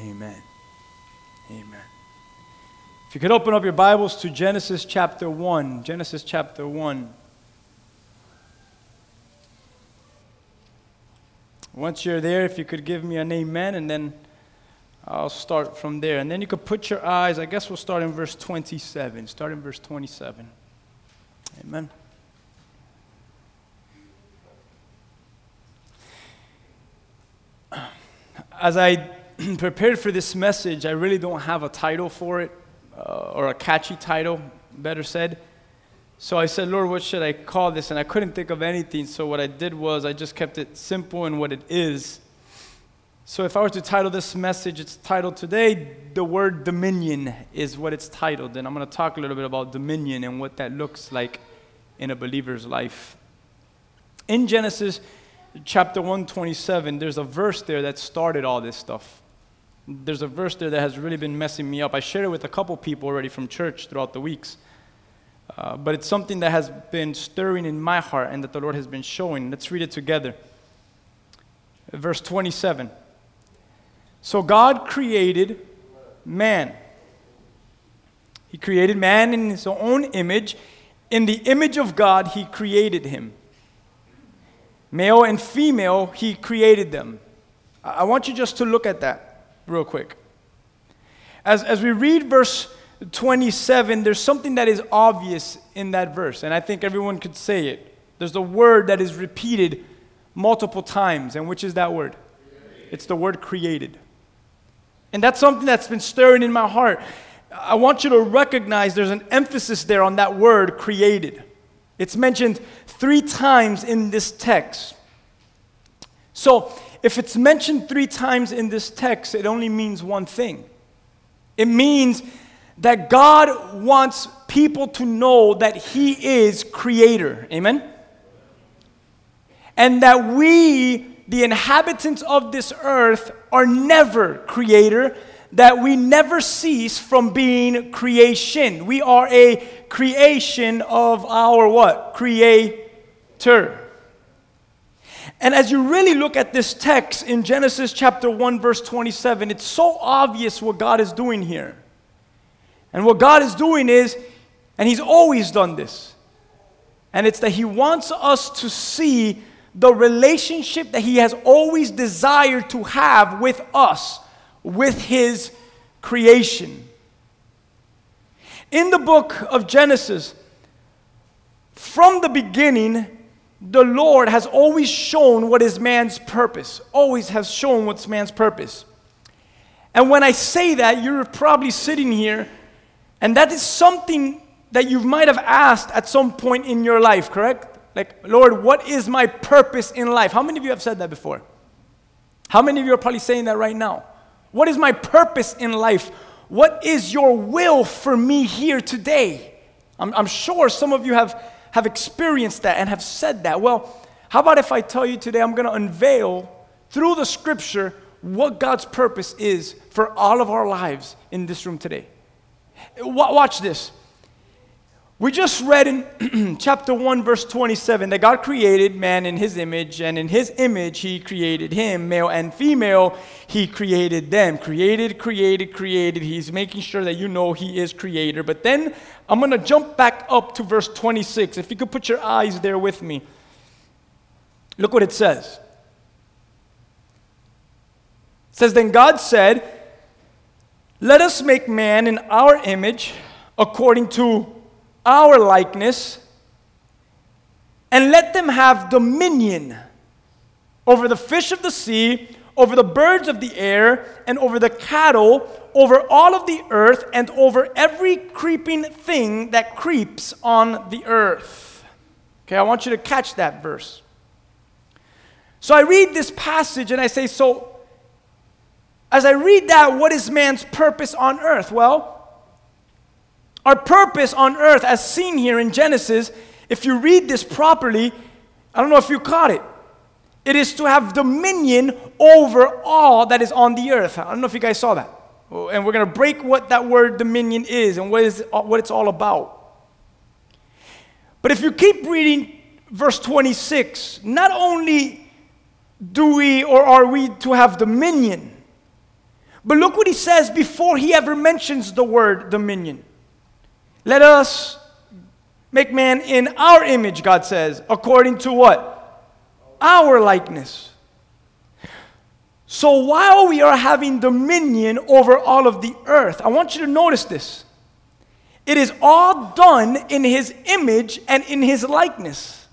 Amen. Amen. If you could open up your Bibles to Genesis chapter 1. Genesis chapter 1. Once you're there, if you could give me an amen, and then I'll start from there. And then you could put your eyes, I guess we'll start in verse 27. Start in verse 27. Amen. As I prepared for this message, I really don't have a title for it, uh, or a catchy title, better said. So I said, Lord, what should I call this? And I couldn't think of anything. So what I did was I just kept it simple and what it is. So if I were to title this message, it's titled today, The Word Dominion is what it's titled. And I'm going to talk a little bit about dominion and what that looks like in a believer's life. In Genesis chapter 127, there's a verse there that started all this stuff. There's a verse there that has really been messing me up. I shared it with a couple people already from church throughout the weeks. Uh, but it's something that has been stirring in my heart and that the Lord has been showing. Let's read it together. Verse 27. So God created man. He created man in his own image. In the image of God, he created him. Male and female, he created them. I want you just to look at that real quick. As, as we read verse 27, there's something that is obvious in that verse, and I think everyone could say it. There's a word that is repeated multiple times, and which is that word? It's the word created. And that's something that's been stirring in my heart. I want you to recognize there's an emphasis there on that word created. It's mentioned three times in this text. So, if it's mentioned three times in this text, it only means one thing. It means that God wants people to know that He is creator. Amen? And that we, the inhabitants of this earth, are never creator, that we never cease from being creation. We are a creation of our what? Creator. And as you really look at this text in Genesis chapter 1 verse 27, it's so obvious what God is doing here. And what God is doing is, and He's always done this, and it's that He wants us to see the relationship that He has always desired to have with us, with His creation. In the book of Genesis, from the beginning, the Lord has always shown what is man's purpose, always has shown what's man's purpose. And when I say that, you're probably sitting here and that is something that you might have asked at some point in your life, correct? Like, Lord, what is my purpose in life? How many of you have said that before? How many of you are probably saying that right now? What is my purpose in life? What is your will for me here today? I'm, I'm sure some of you have, have experienced that and have said that. Well, how about if I tell you today I'm going to unveil through the scripture what God's purpose is for all of our lives in this room today? Watch this. We just read in chapter 1, verse 27, that God created man in his image, and in his image he created him, male and female, he created them. Created, created, created. He's making sure that you know he is creator. But then I'm going to jump back up to verse 26. If you could put your eyes there with me. Look what it says. It says, Then God said, let us make man in our image, according to our likeness, and let them have dominion over the fish of the sea, over the birds of the air, and over the cattle, over all of the earth, and over every creeping thing that creeps on the earth. Okay, I want you to catch that verse. So I read this passage and I say, so as I read that, what is man's purpose on earth? Well, our purpose on earth, as seen here in Genesis, if you read this properly, I don't know if you caught it. It is to have dominion over all that is on the earth. I don't know if you guys saw that. Oh, and we're going to break what that word dominion is and what, is, what it's all about. But if you keep reading verse 26, not only do we or are we to have dominion, But look what he says before he ever mentions the word dominion. Let us make man in our image, God says, according to what? Our likeness. So while we are having dominion over all of the earth, I want you to notice this. It is all done in his image and in his likeness.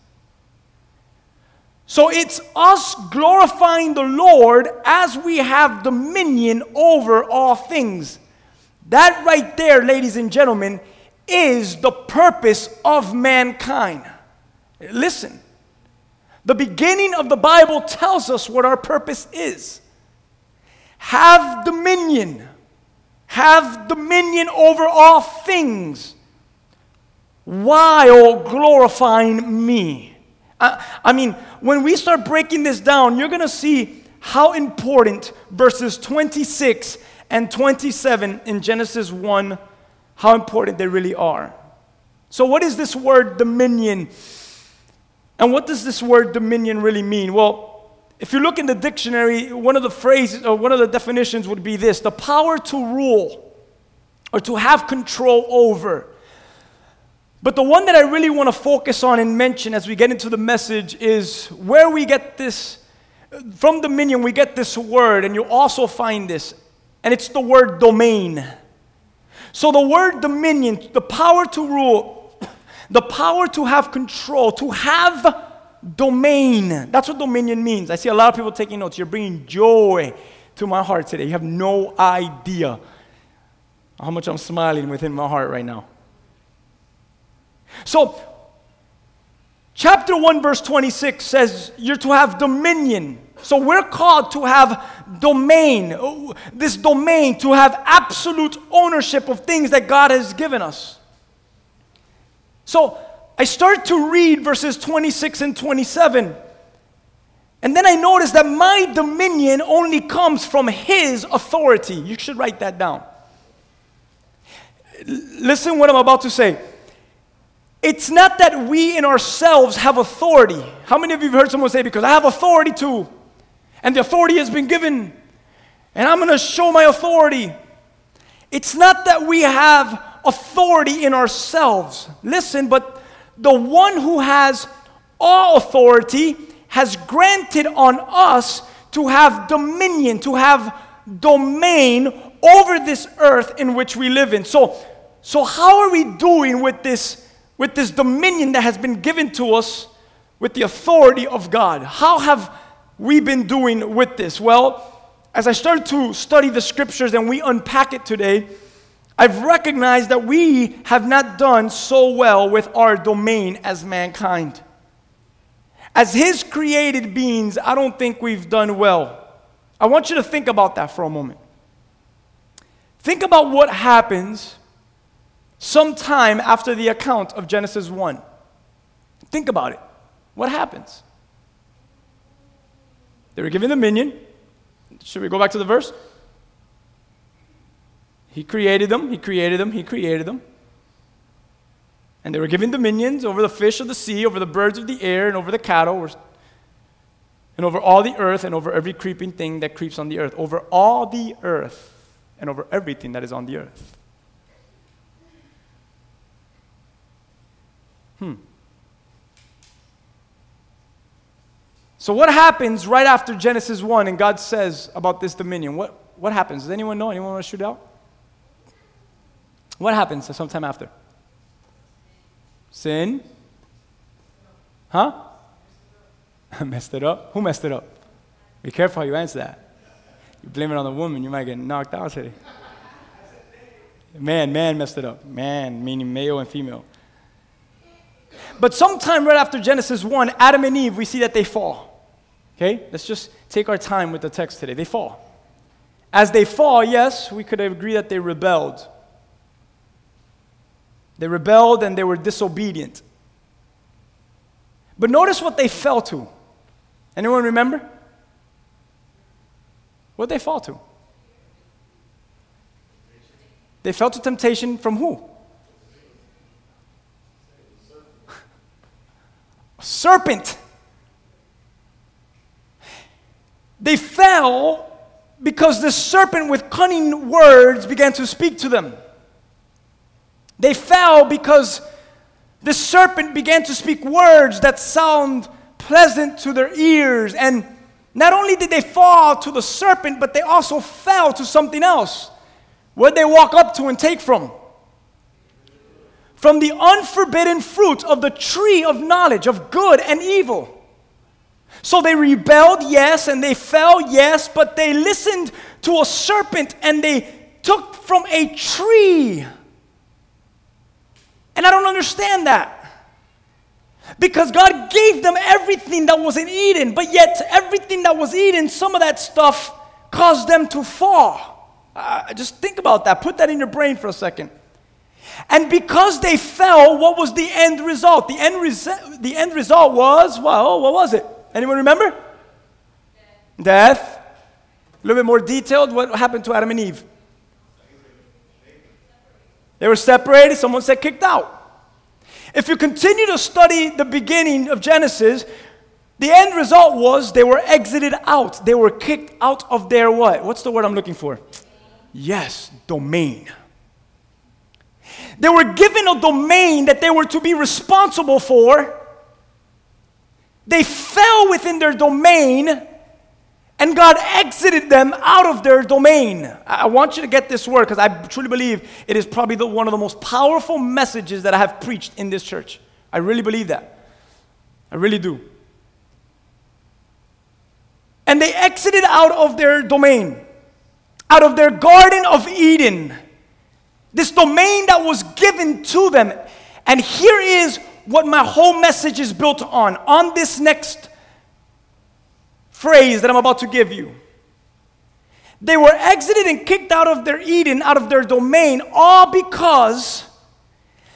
So it's us glorifying the Lord as we have dominion over all things. That right there, ladies and gentlemen, is the purpose of mankind. Listen, the beginning of the Bible tells us what our purpose is. Have dominion, have dominion over all things while glorifying me. I, I mean, when we start breaking this down, you're going to see how important verses 26 and 27 in Genesis 1, how important they really are. So, what is this word dominion? And what does this word dominion really mean? Well, if you look in the dictionary, one of the phrases or one of the definitions would be this the power to rule or to have control over. But the one that I really want to focus on and mention as we get into the message is where we get this, from dominion, we get this word, and you'll also find this, and it's the word domain. So the word dominion, the power to rule, the power to have control, to have domain. That's what dominion means. I see a lot of people taking notes. You're bringing joy to my heart today. You have no idea how much I'm smiling within my heart right now. So, chapter 1, verse 26 says you're to have dominion. So, we're called to have domain, this domain, to have absolute ownership of things that God has given us. So, I start to read verses 26 and 27. And then I notice that my dominion only comes from His authority. You should write that down. Listen what I'm about to say. It's not that we in ourselves have authority. How many of you have heard someone say, because I have authority to, and the authority has been given, and I'm going to show my authority? It's not that we have authority in ourselves. Listen, but the one who has all authority has granted on us to have dominion, to have domain over this earth in which we live in. So, so how are we doing with this with this dominion that has been given to us with the authority of God. How have we been doing with this? Well, as I started to study the scriptures and we unpack it today, I've recognized that we have not done so well with our domain as mankind. As His created beings, I don't think we've done well. I want you to think about that for a moment. Think about what happens sometime after the account of Genesis 1. Think about it. What happens? They were given dominion. Should we go back to the verse? He created them, he created them, he created them. And they were given dominions over the fish of the sea, over the birds of the air, and over the cattle, and over all the earth, and over every creeping thing that creeps on the earth. Over all the earth, and over everything that is on the earth. Hmm. So, what happens right after Genesis 1 and God says about this dominion? What, what happens? Does anyone know? Anyone want to shoot out? What happens sometime after? Sin? Huh? I messed it up? Who messed it up? Be careful how you answer that. You blame it on the woman, you might get knocked out today. Man, man messed it up. Man, meaning male and female. But sometime right after Genesis 1, Adam and Eve, we see that they fall. Okay? Let's just take our time with the text today. They fall. As they fall, yes, we could agree that they rebelled. They rebelled and they were disobedient. But notice what they fell to. Anyone remember? What they fall to? They fell to temptation from who? serpent. They fell because the serpent with cunning words began to speak to them. They fell because the serpent began to speak words that sound pleasant to their ears. And not only did they fall to the serpent, but they also fell to something else. Where'd they walk up to and take from? From the unforbidden fruit of the tree of knowledge of good and evil. So they rebelled, yes, and they fell, yes, but they listened to a serpent and they took from a tree. And I don't understand that. Because God gave them everything that was in Eden, but yet everything that was Eden, some of that stuff caused them to fall. Uh, just think about that. Put that in your brain for a second. And because they fell, what was the end result? The end, the end result was, well, what was it? Anyone remember? Death. A little bit more detailed. What happened to Adam and Eve? They were separated. Someone said kicked out. If you continue to study the beginning of Genesis, the end result was they were exited out. They were kicked out of their what? What's the word I'm looking for? Yes, domain. They were given a domain that they were to be responsible for they fell within their domain, and God exited them out of their domain. I want you to get this word because I truly believe it is probably the, one of the most powerful messages that I have preached in this church. I really believe that. I really do. And they exited out of their domain, out of their Garden of Eden, this domain that was given to them. And here is what my whole message is built on, on this next phrase that I'm about to give you. They were exited and kicked out of their Eden, out of their domain, all because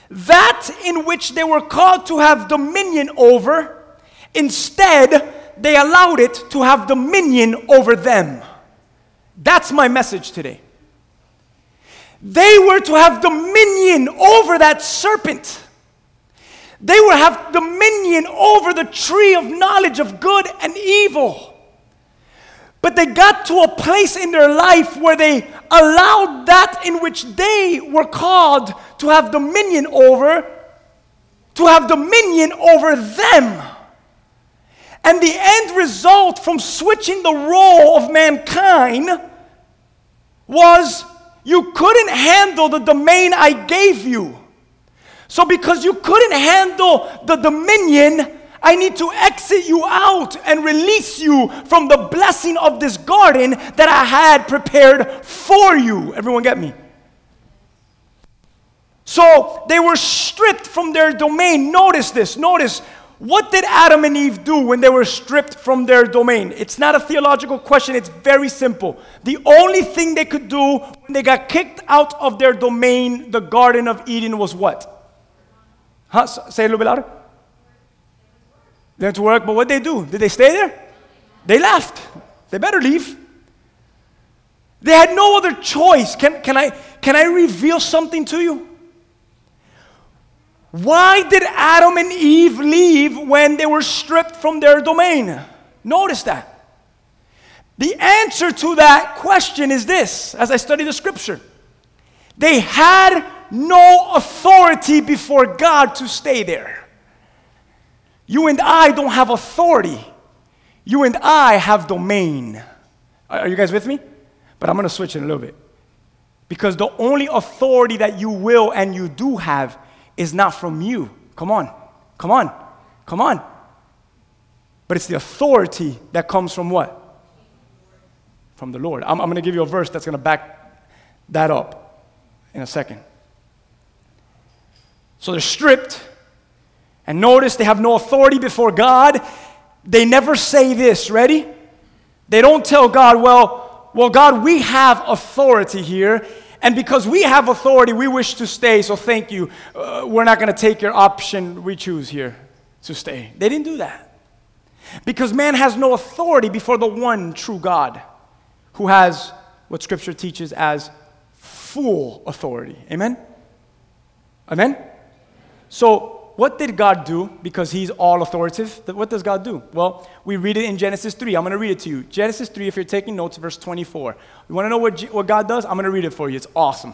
that in which they were called to have dominion over, instead, they allowed it to have dominion over them. That's my message today. They were to have dominion over that serpent. They will have dominion over the tree of knowledge of good and evil. But they got to a place in their life where they allowed that in which they were called to have dominion over, to have dominion over them. And the end result from switching the role of mankind was you couldn't handle the domain I gave you. So, because you couldn't handle the dominion, I need to exit you out and release you from the blessing of this garden that I had prepared for you. Everyone get me? So they were stripped from their domain. Notice this. Notice what did Adam and Eve do when they were stripped from their domain? It's not a theological question, it's very simple. The only thing they could do when they got kicked out of their domain, the Garden of Eden, was what? Huh? Say a little bit louder. They went to work, but what they do? Did they stay there? They left. They better leave. They had no other choice. Can, can, I, can I reveal something to you? Why did Adam and Eve leave when they were stripped from their domain? Notice that. The answer to that question is this as I study the scripture. They had no authority before God to stay there. You and I don't have authority. You and I have domain. Are you guys with me? But I'm going to switch in a little bit. Because the only authority that you will and you do have is not from you. Come on. Come on. Come on. But it's the authority that comes from what? From the Lord. I'm, I'm going to give you a verse that's going to back that up in a second. So they're stripped. And notice they have no authority before God. They never say this. Ready? They don't tell God, well, well, God, we have authority here. And because we have authority, we wish to stay, so thank you. Uh, we're not going to take your option we choose here to stay. They didn't do that. Because man has no authority before the one true God who has what Scripture teaches as full authority. Amen? Amen? So what did God do? Because He's all authoritative. What does God do? Well, we read it in Genesis 3. I'm going to read it to you. Genesis 3, if you're taking notes, verse 24. You want to know what, G- what God does? I'm going to read it for you. It's awesome.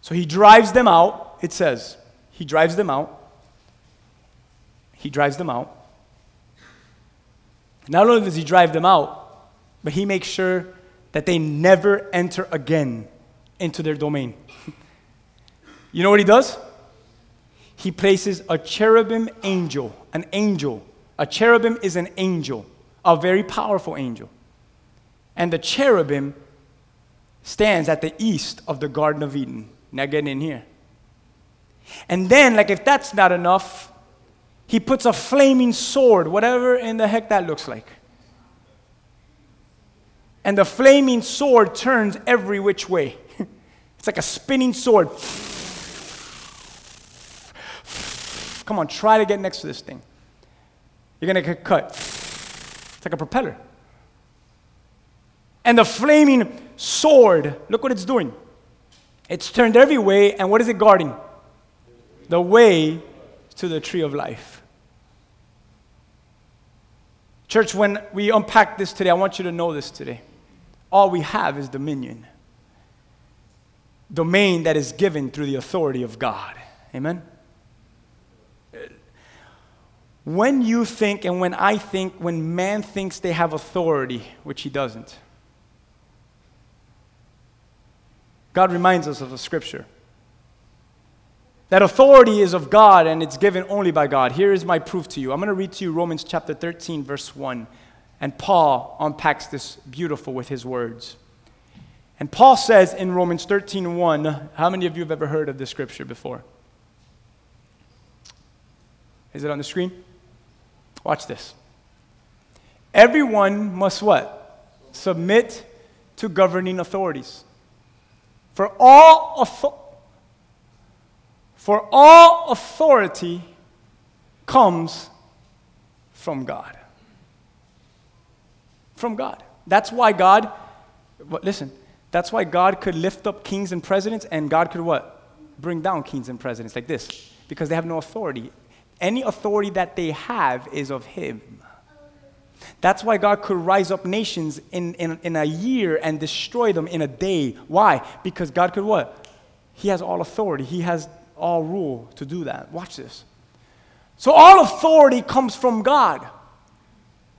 So He drives them out. It says, He drives them out. He drives them out. Not only does He drive them out, but He makes sure that they never enter again into their domain. you know what He does? He places a cherubim angel, an angel. A cherubim is an angel, a very powerful angel. And the cherubim stands at the east of the Garden of Eden. Now getting in here. And then, like if that's not enough, he puts a flaming sword, whatever in the heck that looks like. And the flaming sword turns every which way. it's like a spinning sword. Come on, try to get next to this thing. You're going to get cut. It's like a propeller. And the flaming sword, look what it's doing. It's turned every way, and what is it guarding? The way to the tree of life. Church, when we unpack this today, I want you to know this today. All we have is dominion. Domain that is given through the authority of God. Amen? When you think and when I think, when man thinks they have authority, which he doesn't, God reminds us of the scripture. That authority is of God and it's given only by God. Here is my proof to you. I'm going to read to you Romans chapter 13, verse 1. And Paul unpacks this beautiful with his words. And Paul says in Romans 13, 1, how many of you have ever heard of this scripture before? Is it on the screen? Watch this. Everyone must what? Submit to governing authorities. For all, for all authority comes from God. From God. That's why God, listen, that's why God could lift up kings and presidents and God could what? Bring down kings and presidents like this. Because they have no authority. Any authority that they have is of Him. That's why God could rise up nations in, in, in a year and destroy them in a day. Why? Because God could what? He has all authority, He has all rule to do that. Watch this. So, all authority comes from God.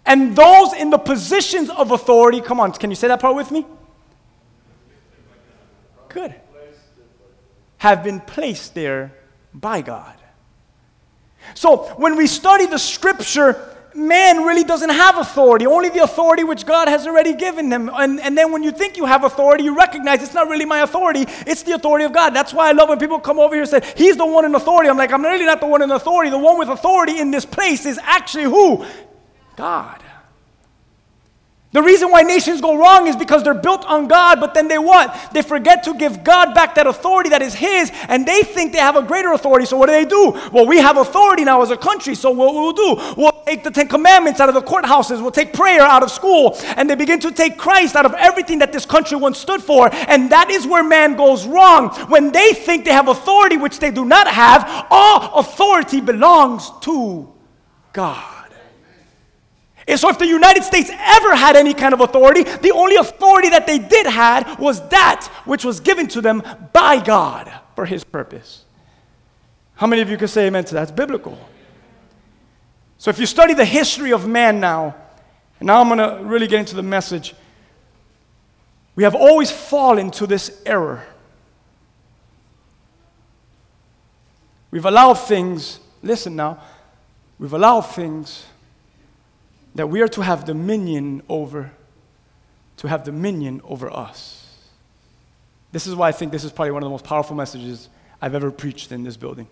And those in the positions of authority, come on, can you say that part with me? Good. Have been placed there by God. So when we study the scripture, man really doesn't have authority, only the authority which God has already given them. And, and then when you think you have authority, you recognize it's not really my authority, it's the authority of God. That's why I love when people come over here and say, He's the one in authority. I'm like, I'm really not the one in authority. The one with authority in this place is actually who? God. The reason why nations go wrong is because they're built on God, but then they what? They forget to give God back that authority that is His, and they think they have a greater authority. So what do they do? Well, we have authority now as a country, so what we'll do? We'll take the Ten Commandments out of the courthouses, we'll take prayer out of school, and they begin to take Christ out of everything that this country once stood for, and that is where man goes wrong. When they think they have authority, which they do not have, all authority belongs to God. And so, if the United States ever had any kind of authority, the only authority that they did had was that which was given to them by God for His purpose. How many of you can say amen to that? That's biblical. So, if you study the history of man now, and now I'm going to really get into the message, we have always fallen to this error. We've allowed things, listen now, we've allowed things that we are to have dominion over, to have dominion over us. This is why I think this is probably one of the most powerful messages I've ever preached in this building.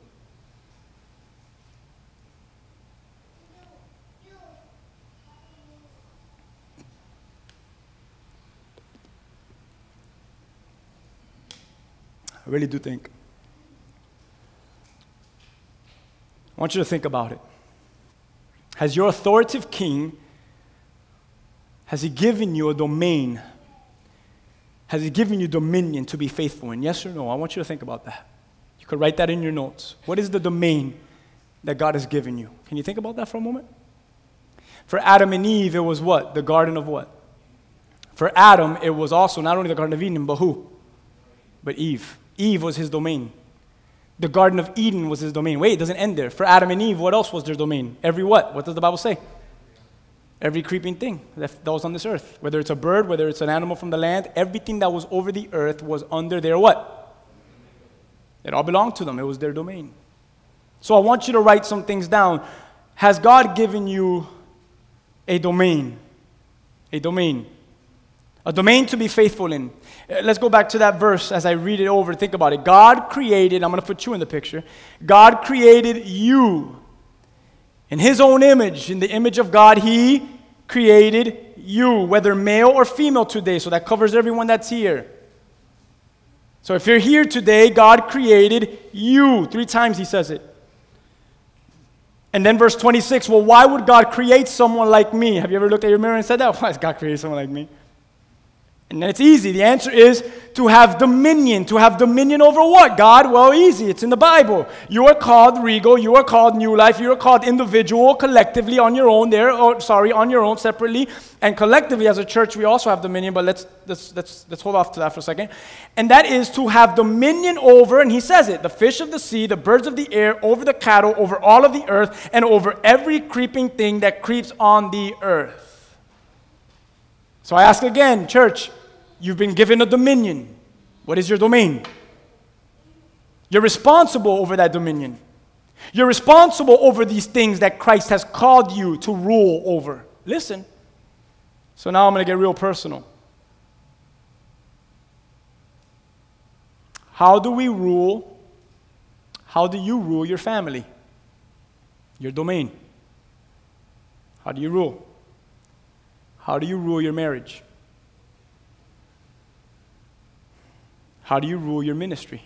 I really do think. I want you to think about it. Has your authoritative king, has he given you a domain? Has he given you dominion to be faithful in? Yes or no? I want you to think about that. You could write that in your notes. What is the domain that God has given you. Can you think about that for a moment? For Adam and Eve, it was what? The garden of what? For Adam, it was also not only the Garden of Eden, but who? But Eve. Eve was his domain. The Garden of Eden was his domain. Wait, it doesn't end there. For Adam and Eve, what else was their domain? Every what? What does the Bible say? Every creeping thing that, was on this earth. Whether it's a bird, whether it's an animal from the land, everything that was over the earth was under their what? It all belonged to them. It was their domain. So I want you to write some things down. Has God given you a domain? A domain a domain to be faithful in. Uh, let's go back to that verse as I read it over. Think about it. God created, I'm going to put you in the picture. God created you in His own image. In the image of God, He created you, whether male or female today. So that covers everyone that's here. So if you're here today, God created you. Three times He says it. And then verse 26, well, why would God create someone like me? Have you ever looked at your mirror and said that? Why has God created someone like me? And it's easy. The answer is to have dominion. To have dominion over what? God? Well, easy. It's in the Bible. You are called regal. You are called new life. You are called individual, collectively on your own there. Or, sorry, on your own separately. And collectively as a church, we also have dominion, but let's, let's, let's, let's hold off to that for a second. And that is to have dominion over, and he says it, the fish of the sea, the birds of the air, over the cattle, over all of the earth, and over every creeping thing that creeps on the earth. So I ask again, church, You've been given a dominion. What is your domain? You're responsible over that dominion. You're responsible over these things that Christ has called you to rule over. Listen. So now I'm going to get real personal. How do we rule? How do you rule your family? Your domain. How do you rule? How do you rule your marriage? How do you rule your ministry?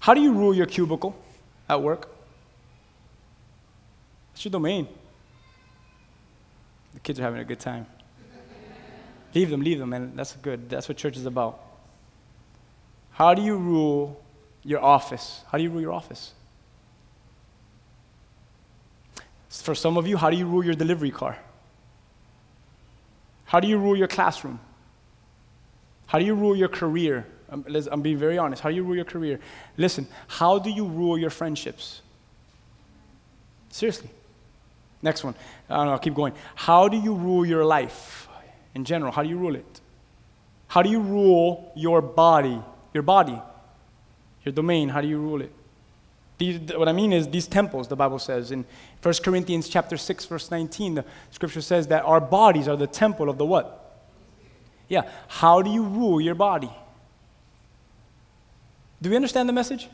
How do you rule your cubicle at work? It's your domain. The kids are having a good time. leave them, leave them, man. That's good. That's what church is about. How do you rule your office? How do you rule your office? For some of you, how do you rule your delivery car? How do you rule your classroom? How do you rule your career? Um, I'm, I'm being very honest. How do you rule your career? Listen, how do you rule your friendships? Seriously. Next one. I don't know, I'll keep going. How do you rule your life in general? How do you rule it? How do you rule your body? Your body, your domain, how do you rule it? These, what I mean is these temples, the Bible says. In 1 Corinthians chapter 6, verse 19, the scripture says that our bodies are the temple of the what? Yeah. How do you rule your body? Do we understand the message?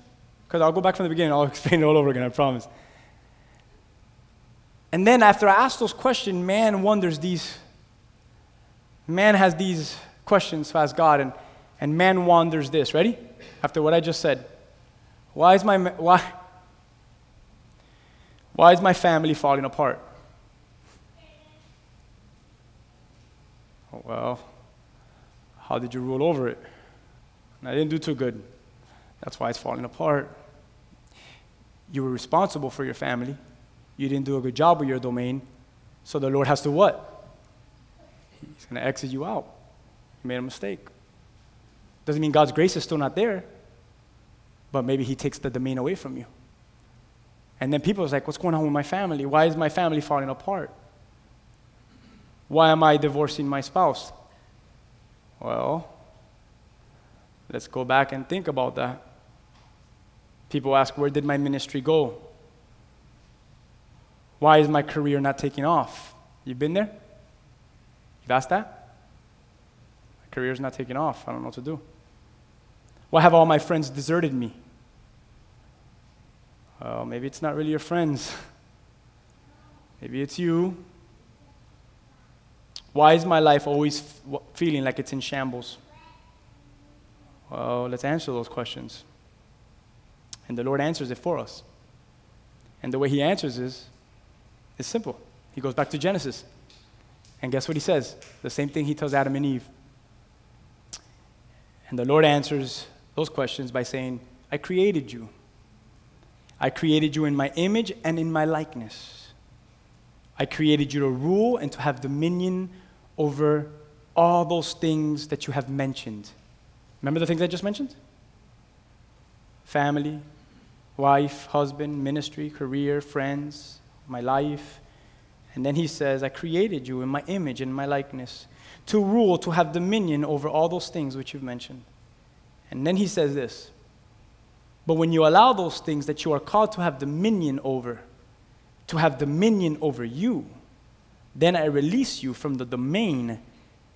Because I'll go back from the beginning, I'll explain it all over again, I promise. And then after I ask those questions, man wonders these, man has these questions to ask God, and, and man wonders this. Ready? After what I just said. Why is my, why, why is my family falling apart? Oh, Well, how did you rule over it? And I didn't do too good. That's why it's falling apart. You were responsible for your family. You didn't do a good job with your domain. So the Lord has to what? He's going to exit you out. You made a mistake. Doesn't mean God's grace is still not there, but maybe He takes the domain away from you. And then people are like, What's going on with my family? Why is my family falling apart? Why am I divorcing my spouse? Well, let's go back and think about that. People ask, Where did my ministry go? Why is my career not taking off? You've been there? You've asked that? My career's not taking off. I don't know what to do. Why have all my friends deserted me? Well, maybe it's not really your friends. Maybe it's you. Why is my life always f- feeling like it's in shambles? Well, let's answer those questions. And the Lord answers it for us. And the way He answers is, is simple. He goes back to Genesis. And guess what He says? The same thing He tells Adam and Eve. And the Lord answers those questions by saying, I created you. I created you in my image and in my likeness. I created you to rule and to have dominion over all those things that you have mentioned. Remember the things I just mentioned? Family, wife, husband, ministry, career, friends, my life. And then he says, I created you in my image and my likeness to rule, to have dominion over all those things which you've mentioned. And then he says this But when you allow those things that you are called to have dominion over, to have dominion over you, then I release you from the domain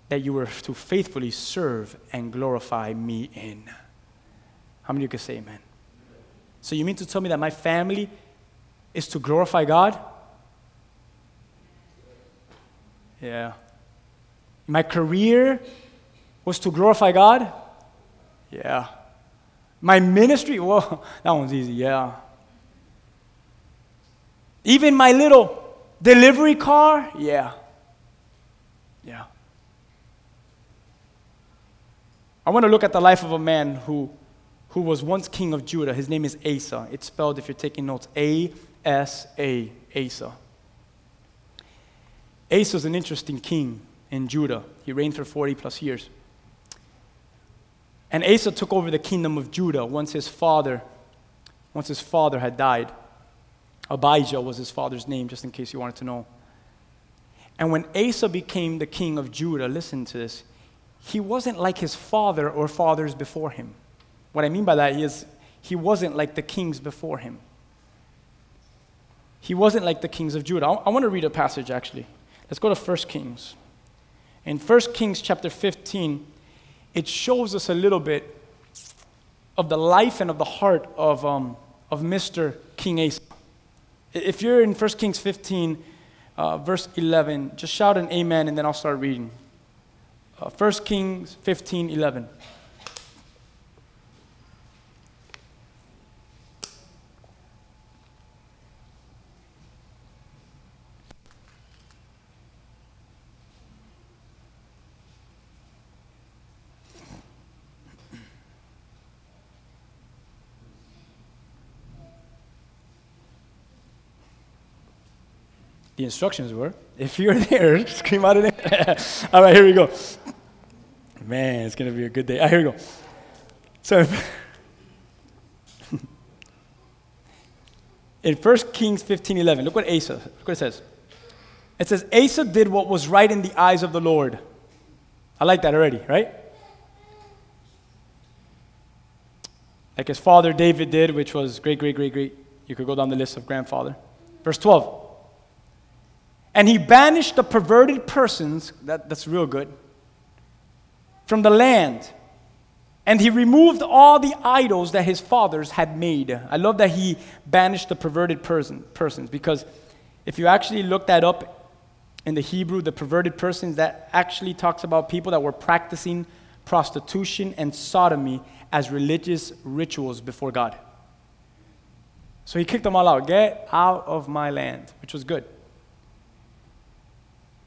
that you were to faithfully serve and glorify me in. How many of you can say amen? So you mean to tell me that my family is to glorify God? Yeah. My career was to glorify God? Yeah. My ministry? Well, that one's easy, yeah. Even my little delivery car? Yeah. Yeah. I want to look at the life of a man who, who was once king of Judah. His name is Asa. It's spelled, if you're taking notes, A S A, Asa. Asa is an interesting king in Judah. He reigned for 40 plus years. And Asa took over the kingdom of Judah once his father, once his father had died. Abijah was his father's name, just in case you wanted to know. And when Asa became the king of Judah, listen to this, he wasn't like his father or fathers before him. What I mean by that is he wasn't like the kings before him. He wasn't like the kings of Judah. I, want to read a passage actually. Let's go to 1 Kings. In 1 Kings chapter 15, it shows us a little bit of the life and of the heart of, um, of Mr. King Asa. If you're in 1 Kings 15, uh, verse 11, just shout an amen and then I'll start reading. Uh, 1 Kings 15, 11. The instructions were if you're there, scream out it. All right, here we go. Man, it's going to be a good day. Right, here we go. So, in 1 Kings 15 11, look what Asa, look what it says. It says, Asa did what was right in the eyes of the Lord. I like that already, right? Like his father David did, which was great, great, great, great. You could go down the list of grandfather. Verse 12. And he banished the perverted persons, that, that's real good, from the land. And he removed all the idols that his fathers had made. I love that he banished the perverted person, persons because if you actually look that up in the Hebrew, the perverted persons, that actually talks about people that were practicing prostitution and sodomy as religious rituals before God. So he kicked them all out. Get out of my land, which was good.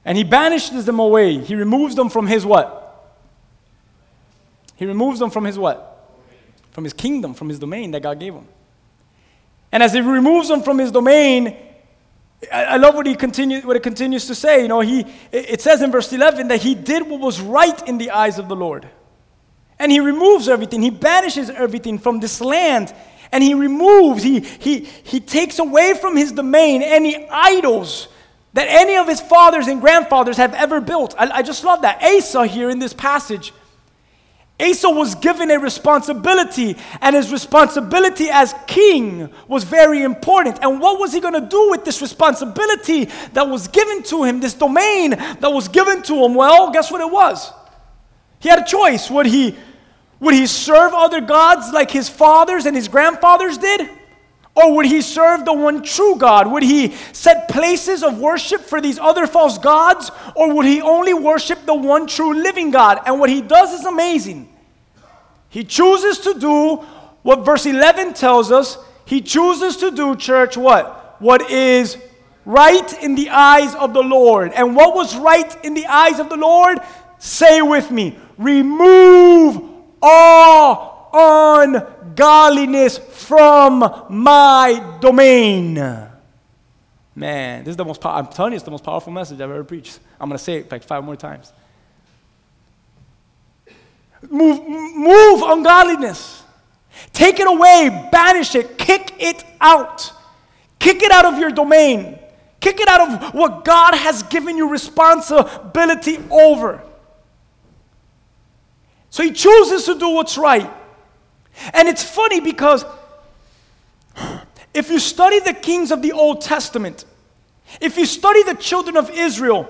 And he banishes them away. He removes them from his what? He removes them from his what? From his kingdom, from his domain that God gave him. And as he removes them from his domain, I love what he continues what it continues to say. You know, he it says in verse 11 that he did what was right in the eyes of the Lord. And he removes everything. He banishes everything from this land. And he removes, he, he, he takes away from his domain any idols that any of his fathers and grandfathers have ever built. I, I, just love that. Asa here in this passage. Asa was given a responsibility, and his responsibility as king was very important. And what was he going to do with this responsibility that was given to him, this domain that was given to him? Well, guess what it was? He had a choice. Would he, would he serve other gods like his fathers and his grandfathers did? Or would he serve the one true God? Would he set places of worship for these other false gods? Or would he only worship the one true living God? And what he does is amazing. He chooses to do what verse 11 tells us. He chooses to do, church, what? What is right in the eyes of the Lord. And what was right in the eyes of the Lord? Say with me remove all ungodliness from my domain. Man, this is the most powerful, I'm telling you, it's the most powerful message I've ever preached. I'm going to say it like five more times. Move, move ungodliness. Take it away, banish it, kick it out. Kick it out of your domain. Kick it out of what God has given you responsibility over. So he chooses to do what's right. And it's funny because if you study the kings of the Old Testament, if you study the children of Israel,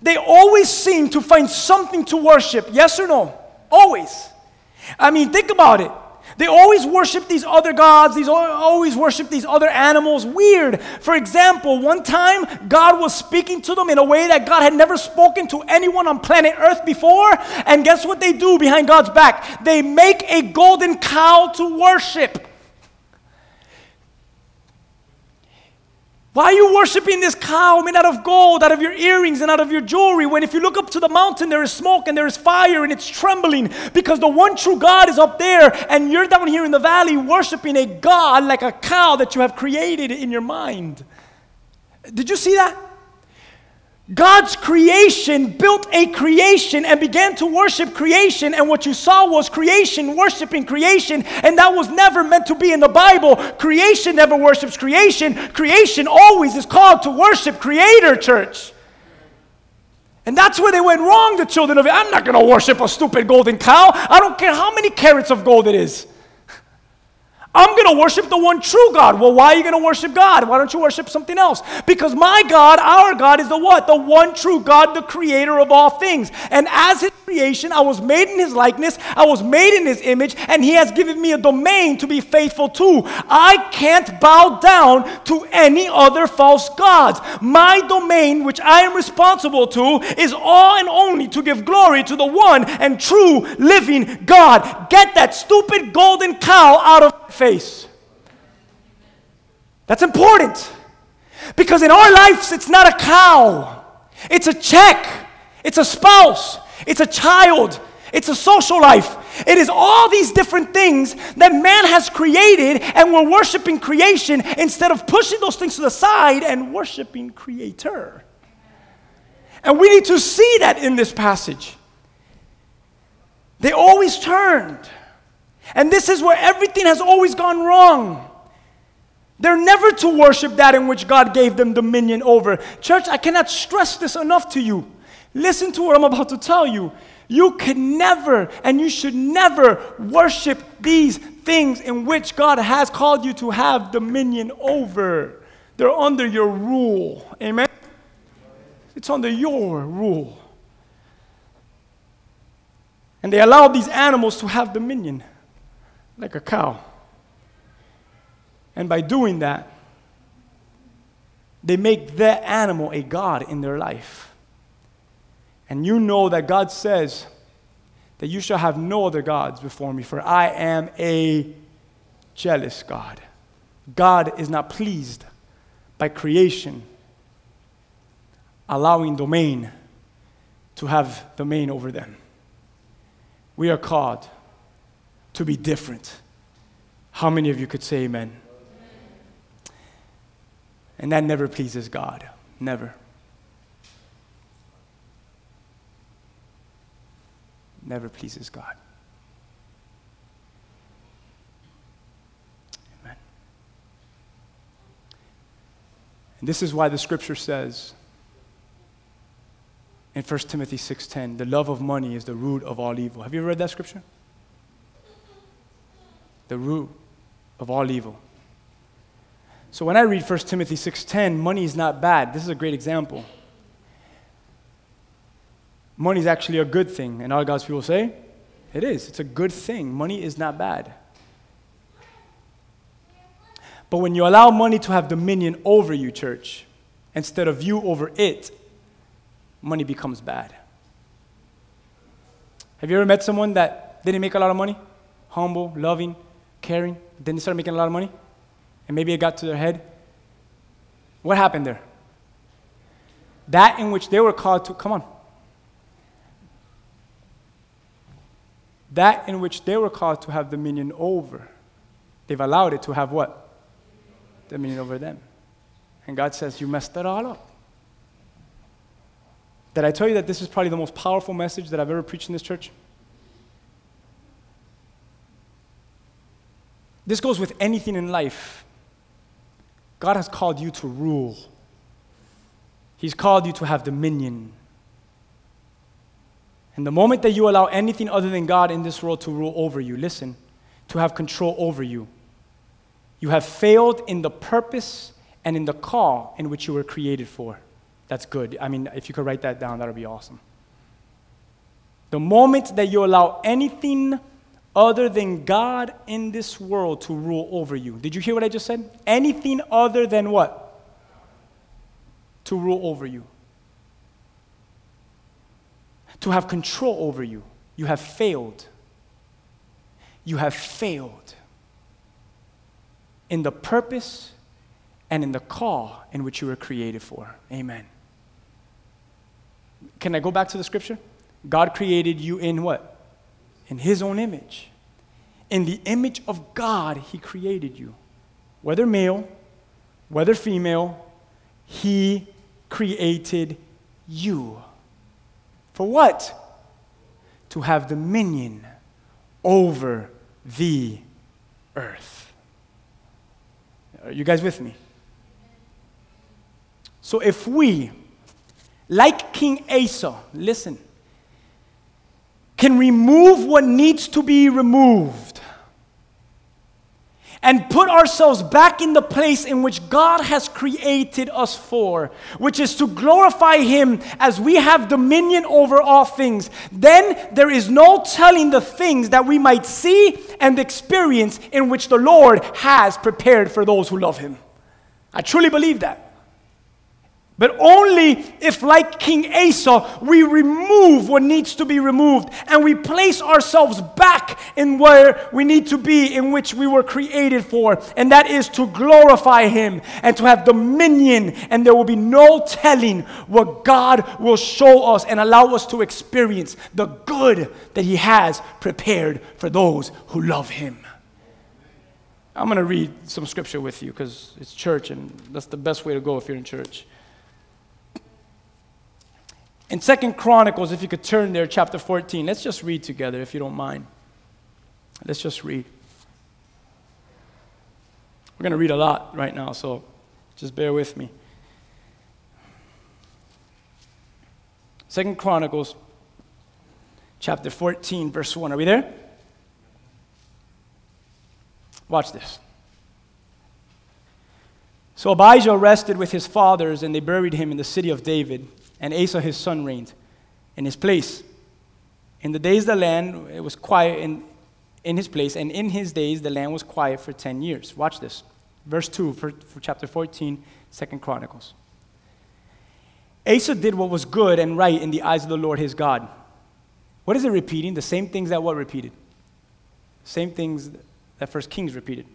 they always seem to find something to worship. Yes or no? Always. I mean, think about it. They always worship these other gods, these always worship these other animals. Weird. For example, one time God was speaking to them in a way that God had never spoken to anyone on planet Earth before. And guess what they do behind God's back? They make a golden cow to worship. Why are you worshiping this cow made out of gold, out of your earrings and out of your jewelry, when if you look up to the mountain, there is smoke and there is fire and it's trembling? Because the one true God is up there, and you're down here in the valley worshiping a God like a cow that you have created in your mind. Did you see that? God's creation built a creation and began to worship creation, and what you saw was creation worshiping creation, and that was never meant to be in the Bible. Creation never worships creation, creation always is called to worship Creator, church. And that's where they went wrong, the children of it. I'm not going to worship a stupid golden cow. I don't care how many carats of gold it is. I'm going to worship the one true God. Well, why are you going to worship God? Why don't you worship something else? Because my God, our God, is the what? The one true God, the creator of all things. And as his creation, I was made in his likeness, I was made in his image, and he has given me a domain to be faithful to. I can't bow down to any other false gods. My domain, which I am responsible to, is all and only to give glory to the one and true living God. Get that stupid golden cow out of face. That's important. Because in our lives, it's not a cow, it's a check, it's a spouse, it's a child, it's a social life. It is all these different things that man has created, and we're worshiping creation instead of pushing those things to the side and worshiping Creator. And we need to see that in this passage. They always turned. And this is where everything has always gone wrong. They're never to worship that in which God gave them dominion over. Church, I cannot stress this enough to you. Listen to what I'm about to tell you. You can never and you should never worship these things in which God has called you to have dominion over. They're under your rule. Amen? It's under your rule. And they allowed these animals to have dominion like a cow. And by doing that, they make that animal a God in their life. And you know that God says that you shall have no other gods before me, for I am a jealous God. God is not pleased by creation allowing domain to have domain over them. We are called to be different. How many of you could say amen? And that never pleases God. Never. Never pleases God. Amen. And this is why the scripture says in 1 Timothy 6:10, the love of money is the root of all evil. Have you ever read that scripture? the root of all evil. So when I read 1 Timothy 6:10, money is not bad. This is a great example. Money is actually a good thing, and all God's people say, it is. It's a good thing. Money is not bad. But when you allow money to have dominion over you, church, instead of you over it, money becomes bad. Have you ever met someone that didn't make a lot of money? Humble, loving, caring, then they started making a lot of money, and maybe it got to their head. What happened there? That in which they were called to, come on. That in which they were called to have dominion over. They've allowed it to have what? Dominion over them. And God says, You messed that all up. Did I tell you that this is probably the most powerful message that I've ever preached in this church? This goes with anything in life. God has called you to rule, He's called you to have dominion. And the moment that you allow anything other than God in this world to rule over you, listen, to have control over you, you have failed in the purpose and in the call in which you were created for. That's good. I mean, if you could write that down, that would be awesome. The moment that you allow anything other than God in this world to rule over you. Did you hear what I just said? Anything other than what? To rule over you. To have control over you. You have failed. You have failed in the purpose and in the call in which you were created for. Amen. Can I go back to the scripture? God created you in what? in his own image. In the image of God, he created you. Whether male, whether female, he created you. For what? To have dominion over the earth. Are you guys with me? So if we, like King Asa, listen, can remove what needs to be removed and put ourselves back in the place in which God has created us for, which is to glorify Him as we have dominion over all things, then there is no telling the things that we might see and experience in which the Lord has prepared for those who love Him. I truly believe that. But only if, like King Asa, we remove what needs to be removed and we place ourselves back in where we need to be, in which we were created for, and that is to glorify Him and to have dominion. And there will be no telling what God will show us and allow us to experience the good that He has prepared for those who love Him. I'm going to read some scripture with you because it's church, and that's the best way to go if you're in church. In Second Chronicles, if you could turn there, chapter 14, let's just read together if you don't mind. Let's just read. We're going to read a lot right now, so just bear with me. Second Chronicles, chapter 14, verse 1. Are we there? Watch this. So Abijah rested with his fathers, and they buried him in the city of David and Asa his son reigned in his place. In the days the land it was quiet in, in his place, and in his days the land was quiet for 10 years. Watch this. Verse 2 for, for chapter 14, Second Chronicles. Asa did what was good and right in the eyes of the Lord his God. What is it repeating? The same things that what repeated? Same things that First Kings repeated.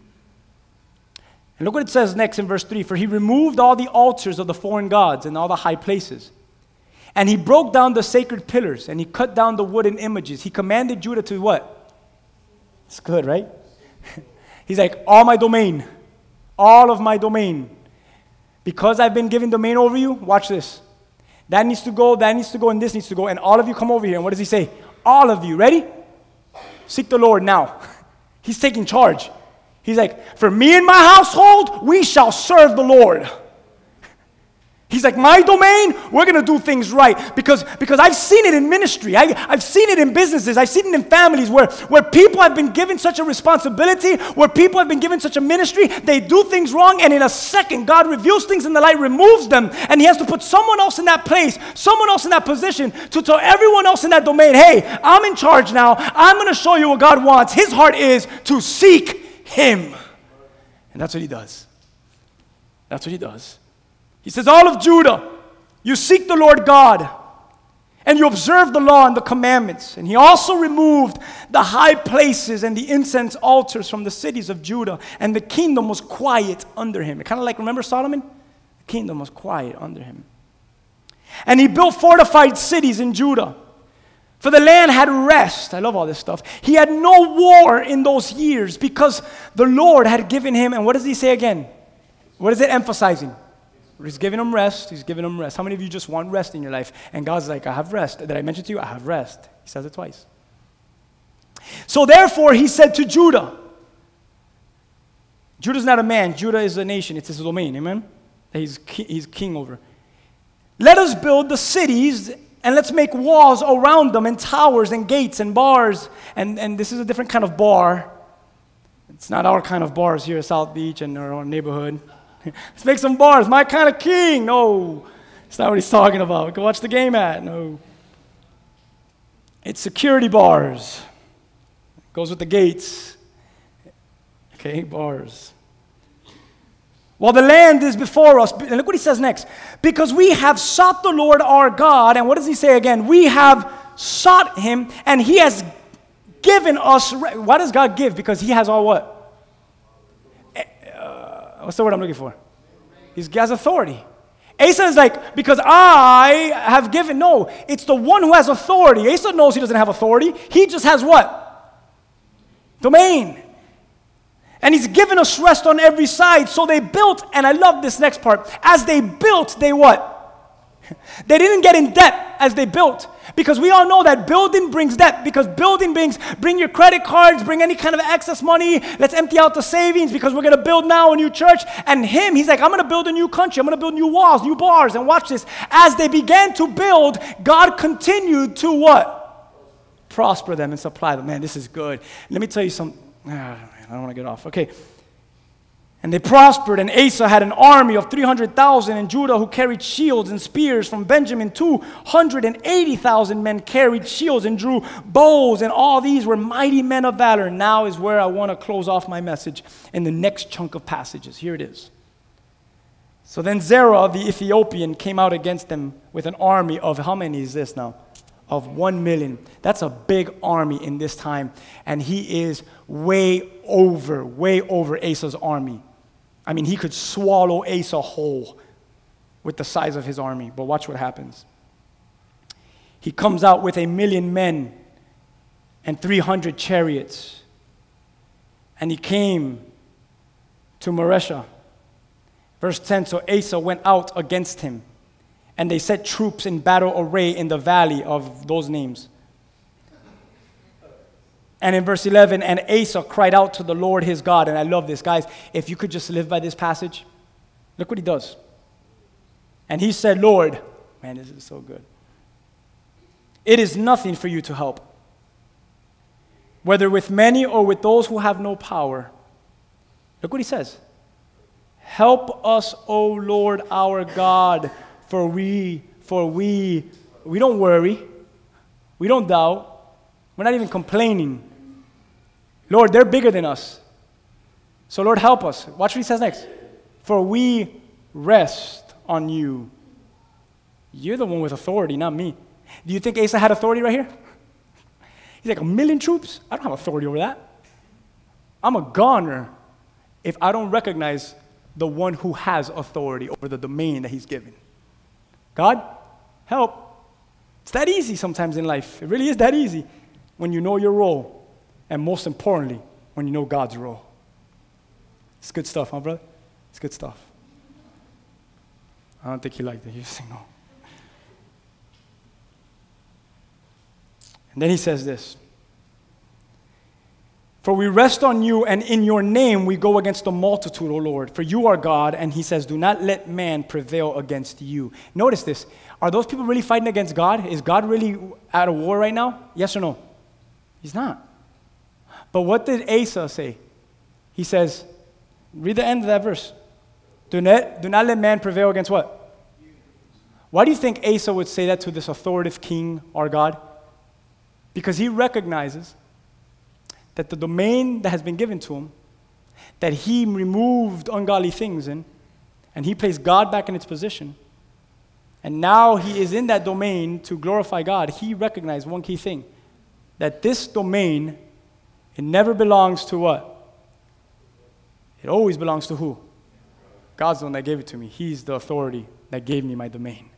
And look what it says next in verse 3 For he removed all the altars of the foreign gods and all the high places and he broke down the sacred pillars and he cut down the wooden images. He commanded Judah to what? It's good, right? He's like, all my domain, all of my domain. Because I've been given domain over you, watch this. That needs to go, that needs to go, and this needs to go. And all of you come over here. And what does he say? All of you, ready? Seek the Lord now. He's taking charge. He's like, For me and my household, we shall serve the Lord. He's like, my domain, we're gonna do things right. Because, because I've seen it in ministry, I, I've seen it in businesses, I've seen it in families where, where people have been given such a responsibility, where people have been given such a ministry, they do things wrong, and in a second, God reveals things in the light, removes them, and He has to put someone else in that place, someone else in that position to tell everyone else in that domain, hey, I'm in charge now, I'm gonna show you what God wants. His heart is to seek Him. And that's what He does. That's what He does. He says, All of Judah, you seek the Lord God and you observe the law and the commandments. And he also removed the high places and the incense altars from the cities of Judah, and the kingdom was quiet under him. Kind of like, remember Solomon? The kingdom was quiet under him. And he built fortified cities in Judah For the land had rest. I love all this stuff. He had no war in those years because the Lord had given him, and what does he say again? What is it emphasizing? He's giving them rest. He's giving them rest. How many of you just want rest in your life? And God's like, I have rest. Did I mention to you? I have rest. He says it twice. So therefore, he said to Judah, Judah's not a man, Judah is a nation, it's his domain, amen? He's, he's king over. Let us build the cities and let's make walls around them and towers and gates and bars. And, and this is a different kind of bar. It's not our kind of bars here at South Beach and our neighborhood. let's make some bars. My kind of king. No, it's not what he's talking about. Go watch the game at. No. It's security bars. Goes with the gates. Okay, bars. While the land is before us, and look what he says next. Because we have sought the Lord our God, and what does he say again? We have sought him, and he has given us. Why does God give? Because he has all what? What's the word I'm looking for? He has authority. Asa is like, because I have given. No, it's the one who has authority. Asa knows he doesn't have authority. He just has what? Domain. And he's given us rest on every side. So they built, and I love this next part. As they built, they what? They didn't get in debt as they built. Because we all know that building brings debt. Because building brings, bring your credit cards, bring any kind of excess money. Let's empty out the savings because we're going to build now a new church. And him, he's like, I'm going to build a new country. I'm going to build new walls, new bars. And watch this. As they began to build, God continued to what? Prosper them and supply them. Man, this is good. Let me tell you something. Ah, I don't want to get off. Okay. And they prospered, and Asa had an army of 300,000 in Judah who carried shields and spears. From Benjamin, 280,000 men carried shields and drew bows, and all these were mighty men of valor. Now is where I want to close off my message in the next chunk of passages. Here it is. So then Zerah the Ethiopian came out against them with an army of how many is this now? Of one million. That's a big army in this time. And he is way over, way over Asa's army. I mean, he could swallow Asa whole with the size of his army. But watch what happens. He comes out with a million men and 300 chariots. And he came to Mareshah. Verse 10 So Asa went out against him, and they set troops in battle array in the valley of those names. And in verse 11, and Asa cried out to the Lord his God. And I love this, guys. If you could just live by this passage, look what he does. And he said, Lord, man, this is so good. It is nothing for you to help, whether with many or with those who have no power. Look what he says. Help us, O Lord our God, for we, for we, we don't worry, we don't doubt, we're not even complaining. Lord, they're bigger than us. So, Lord, help us. Watch what he says next. For we rest on you. You're the one with authority, not me. Do you think Asa had authority right here? He's like, a million troops? I don't have authority over that. I'm a goner if I don't recognize the one who has authority over the domain that he's given. God, help. It's that easy sometimes in life. It really is that easy when you know your role and most importantly, when you know God's role. It's good stuff, huh, brother? It's good stuff. I don't think he liked it. He was saying no. And then he says this For we rest on you, and in your name we go against the multitude, O Lord. For you are God, and he says, Do not let man prevail against you. Notice this. Are those people really fighting against God? Is God really at a war right now? Yes or no? He's not. But what did Asa say? He says, read the end of that verse. Do not, do not let man prevail against what? Why do you think Asa would say that to this authoritative king, our God? Because he recognizes that the domain that has been given to him, that he removed ungodly things in, and he placed God back in its position, and now he is in that domain to glorify God, he recognized one key thing that this domain it never belongs to what? It always belongs to who? God's the one that gave it to me. He's the authority that gave me my domain.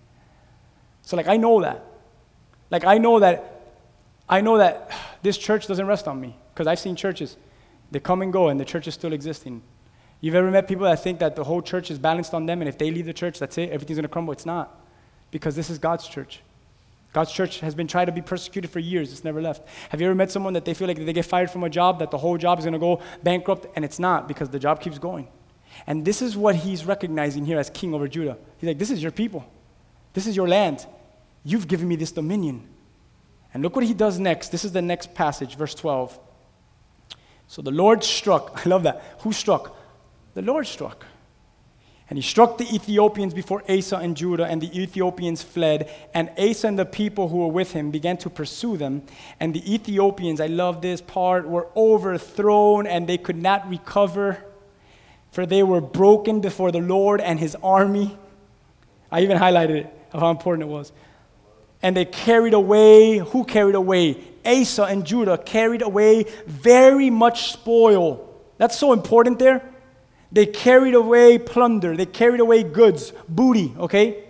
So, like, I know that. Like, I know that I know that this church doesn't rest on me because I've seen churches, they come and go and the church is still existing. You've ever met people that think that the whole church is balanced on them and if they leave the church, that's it, everything's going to crumble? It's not because this is God's church. God's church has been trying to be persecuted for years. It's never left. Have you ever met someone that they feel like they get fired from a job, that the whole job is going to go bankrupt? And it's not because the job keeps going. And this is what he's recognizing here as king over Judah. He's like, This is your people. This is your land. You've given me this dominion. And look what he does next. This is the next passage, verse 12. So the Lord struck. I love that. Who struck? The Lord struck. And he struck the Ethiopians before Asa and Judah, and the Ethiopians fled. And Asa and the people who were with him began to pursue them. And the Ethiopians, I love this part, were overthrown and they could not recover, for they were broken before the Lord and his army. I even highlighted it of how important it was. And they carried away, who carried away? Asa and Judah carried away very much spoil. That's so important there. They carried away plunder. They carried away goods, booty, okay?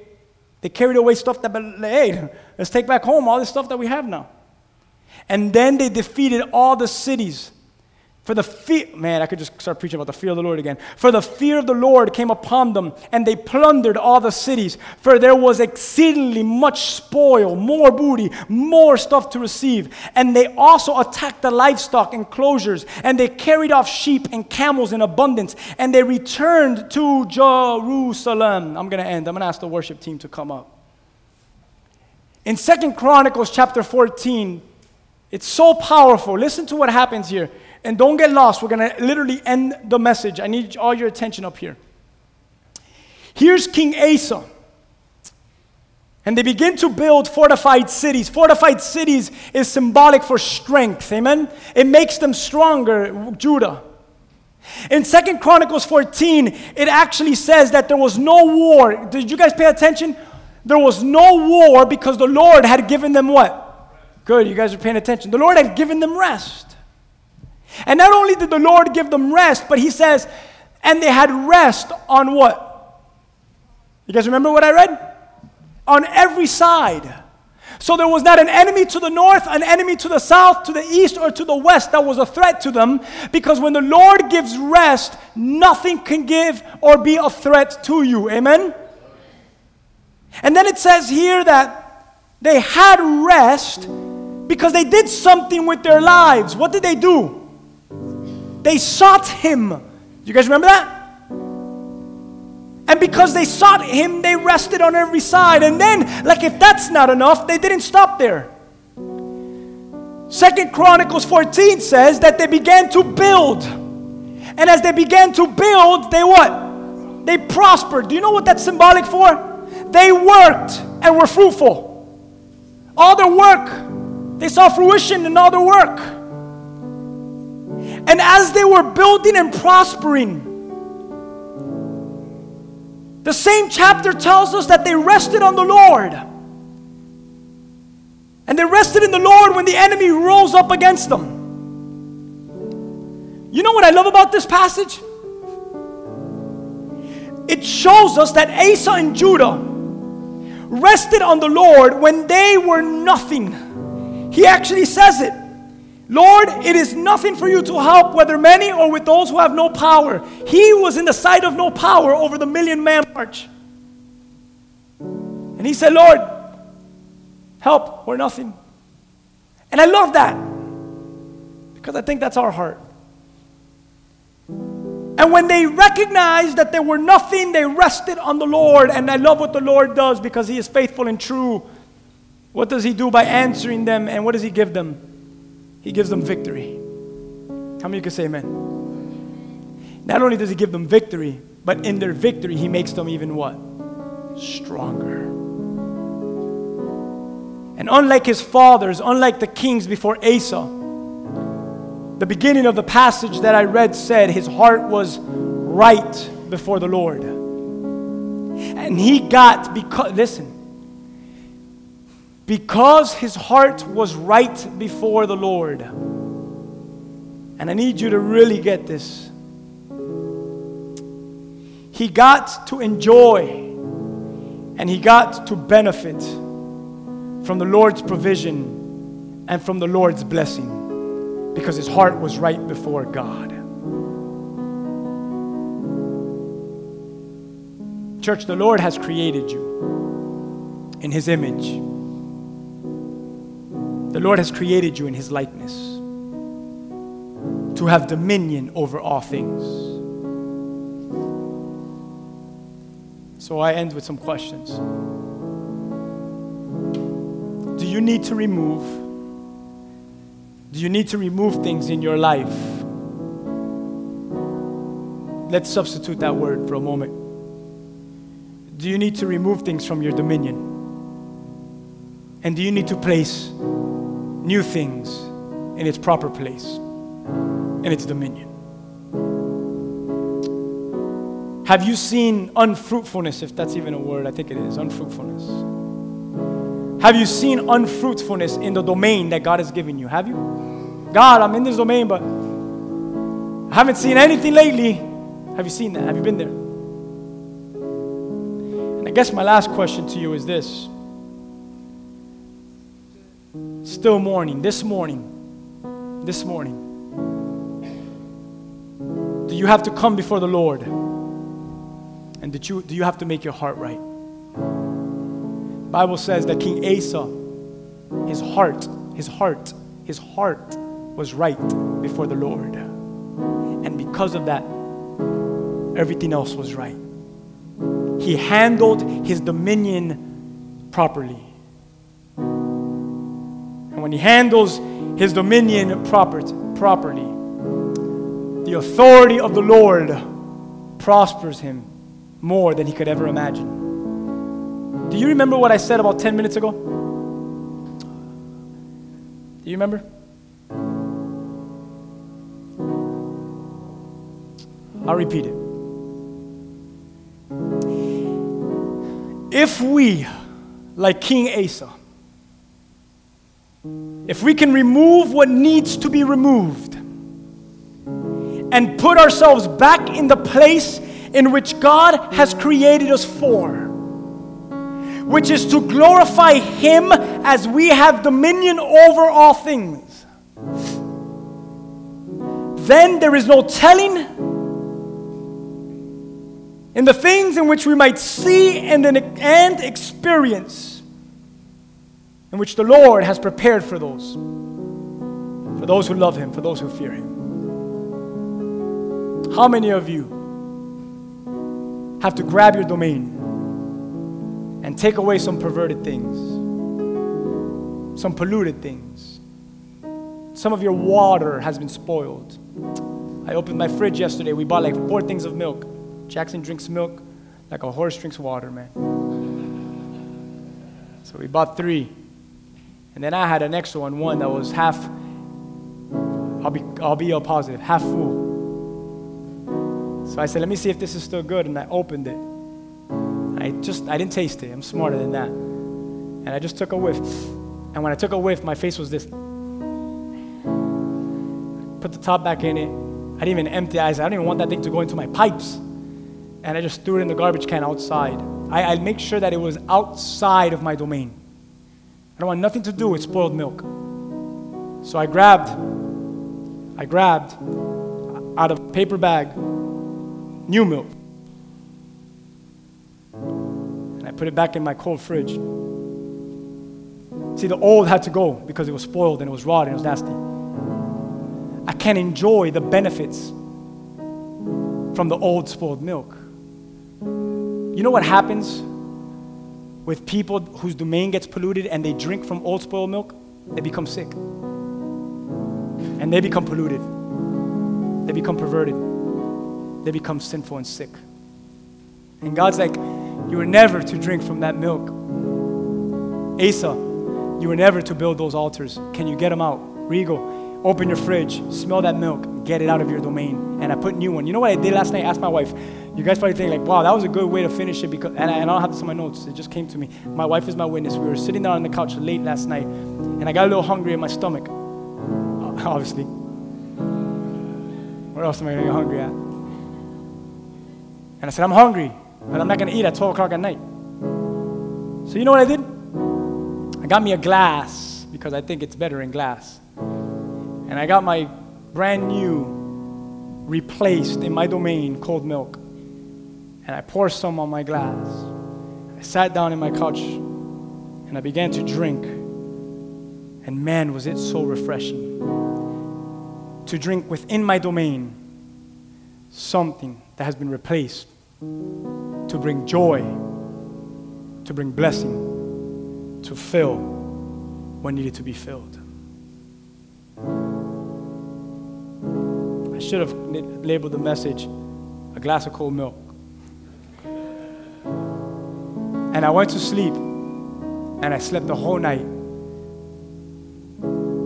They carried away stuff that, hey, let's take back home all the stuff that we have now. And then they defeated all the cities for the fear, man, I could just start preaching about the fear of the Lord again. For the fear of the Lord came upon them, and they plundered all the cities. For there was exceedingly much spoil, more booty, more stuff to receive. And they also attacked the livestock enclosures, and they carried off sheep and camels in abundance. And they returned to Jerusalem. I'm going to end. I'm going to ask the worship team to come up. In Second Chronicles chapter 14, it's so powerful. Listen to what happens here. And don't get lost. We're going to literally end the message. I need all your attention up here. Here's King Asa. And they begin to build fortified cities. Fortified cities is symbolic for strength. Amen? It makes them stronger, Judah. In Second Chronicles 14, it actually says that there was no war. Did you guys pay attention? There was no war because the Lord had given them what? Good, you guys are paying attention. The Lord had given them rest. And not only did the Lord give them rest, but he says, and they had rest on what? You guys remember what I read? On every side. So there was not an enemy to the north, an enemy to the south, to the east, or to the west that was a threat to them. Because when the Lord gives rest, nothing can give or be a threat to you. Amen? And then it says here that they had rest because they did something with their lives. What did they do? They sought him. You guys remember that? And because they sought him, they rested on every side. And then, like if that's not enough, they didn't stop there. Second Chronicles 14 says that they began to build. And as they began to build, they what? They prospered. Do you know what that's symbolic for? They worked and were fruitful. All their work, they saw fruition in all their work. And as they were building and prospering, the same chapter tells us that they rested on the Lord. And they rested in the Lord when the enemy rose up against them. You know what I love about this passage? It shows us that Asa and Judah rested on the Lord when they were nothing. He actually says it. Lord, it is nothing for you to help, whether many or with those who have no power. He was in the sight of no power over the million man march. And he said, Lord, help, we're nothing. And I love that because I think that's our heart. And when they recognized that they were nothing, they rested on the Lord. And I love what the Lord does because He is faithful and true. What does He do by answering them? And what does He give them? He gives them victory. How many can say amen? Not only does he give them victory, but in their victory, he makes them even what? Stronger. And unlike his fathers, unlike the kings before Asa, the beginning of the passage that I read said his heart was right before the Lord. And he got, because, listen, because his heart was right before the Lord. And I need you to really get this. He got to enjoy and he got to benefit from the Lord's provision and from the Lord's blessing because his heart was right before God. Church, the Lord has created you in his image. The Lord has created you in his likeness to have dominion over all things. So I end with some questions. Do you need to remove? Do you need to remove things in your life? Let's substitute that word for a moment. Do you need to remove things from your dominion? And do you need to place new things in its proper place, in its dominion? Have you seen unfruitfulness, if that's even a word? I think it is, unfruitfulness. Have you seen unfruitfulness in the domain that God has given you? Have you? God, I'm in this domain, but I haven't seen anything lately. Have you seen that? Have you been there? And I guess my last question to you is this. Still mourning. this morning, this morning. Do you have to come before the Lord? And did you, do you have to make your heart right? Bible says that King Asa, his heart, his heart, his heart was right before the Lord. And because of that, everything else was right. He handled his dominion properly. And when he handles his dominion proper, properly, the authority of the Lord prospers him more than he could ever imagine. Do you remember what I said about 10 minutes ago? Do you remember? I'll repeat it. If we, like King Asa, if we can remove what needs to be removed and put ourselves back in the place in which God has created us for, which is to glorify Him as we have dominion over all things. Then there is no telling in the things in which we might see and, and experience, in which the Lord has prepared for those, for those who love Him, for those who fear Him. How many of you have to grab your domain? and take away some perverted things, some polluted things. Some of your water has been spoiled. I opened my fridge yesterday. We bought like four things of milk. Jackson drinks milk like a horse drinks water, man. So we bought three. And then I had an extra one, one that was half, I'll be, I'll be all positive, half full. So I said, let me see if this is still good. And I opened it. I just, I didn't taste it. I'm smarter than that. And I just took a whiff. And when I took a whiff, my face was this. Put the top back in it. I didn't even empty it. I I don't even want that thing to go into my pipes. And I just threw it in the garbage can outside. I, I make sure that it was outside of my domain. I don't want nothing to do with spoiled milk. So I grabbed, I grabbed out of a paper bag new milk. And I put it back in my cold fridge. See, the old had to go because it was spoiled and it was raw and it was nasty. I can't enjoy the benefits from the old spoiled milk. You know what happens with people whose domain gets polluted and they drink from old spoiled milk? They become sick. And they become polluted. They become perverted. They become sinful and sick. And God's like, you were never to drink from that milk. Asa, you were never to build those altars. Can you get them out? Regal, open your fridge, smell that milk, get it out of your domain. And I put new one. You know what I did last night? I asked my wife. You guys probably think like, wow, that was a good way to finish it because, and I, and I don't have this in my notes. It just came to me. My wife is my witness. We were sitting there on the couch late last night, and I got a little hungry in my stomach. Obviously. Where else am I gonna get hungry at? And I said, I'm hungry. But I'm not going to eat at 12 o'clock at night. So you know what I did? I got me a glass because I think it's better in glass. And I got my brand new, replaced in my domain cold milk. And I poured some on my glass. I sat down in my couch and I began to drink. And man, was it so refreshing to drink within my domain something that has been replaced to bring joy, to bring blessing, to fill what needed to be filled. I should have labeled the message a glass of cold milk. And I went to sleep and I slept the whole night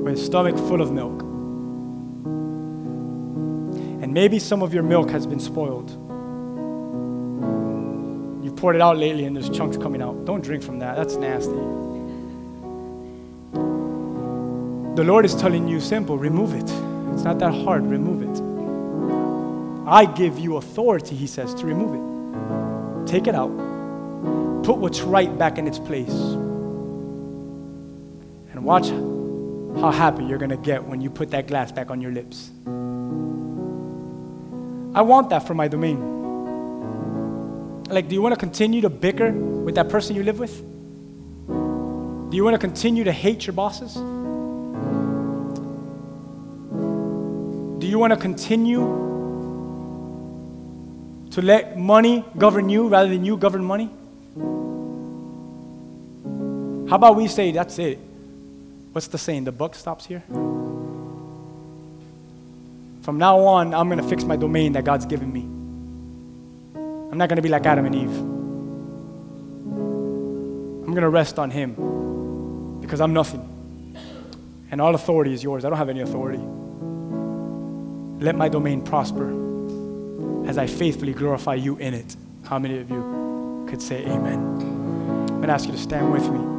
with a stomach full of milk. And maybe some of your milk has been spoiled. You've poured it out lately and there's chunks coming out. Don't drink from that, that's nasty. The Lord is telling you simple remove it. It's not that hard, remove it. I give you authority, He says, to remove it. Take it out, put what's right back in its place. And watch how happy you're going to get when you put that glass back on your lips. I want that for my domain. Like, do you want to continue to bicker with that person you live with? Do you want to continue to hate your bosses? Do you want to continue to let money govern you rather than you govern money? How about we say, that's it? What's the saying? The buck stops here? From now on, I'm going to fix my domain that God's given me. I'm not going to be like Adam and Eve. I'm going to rest on Him because I'm nothing. And all authority is yours. I don't have any authority. Let my domain prosper as I faithfully glorify you in it. How many of you could say amen? I'm going to ask you to stand with me.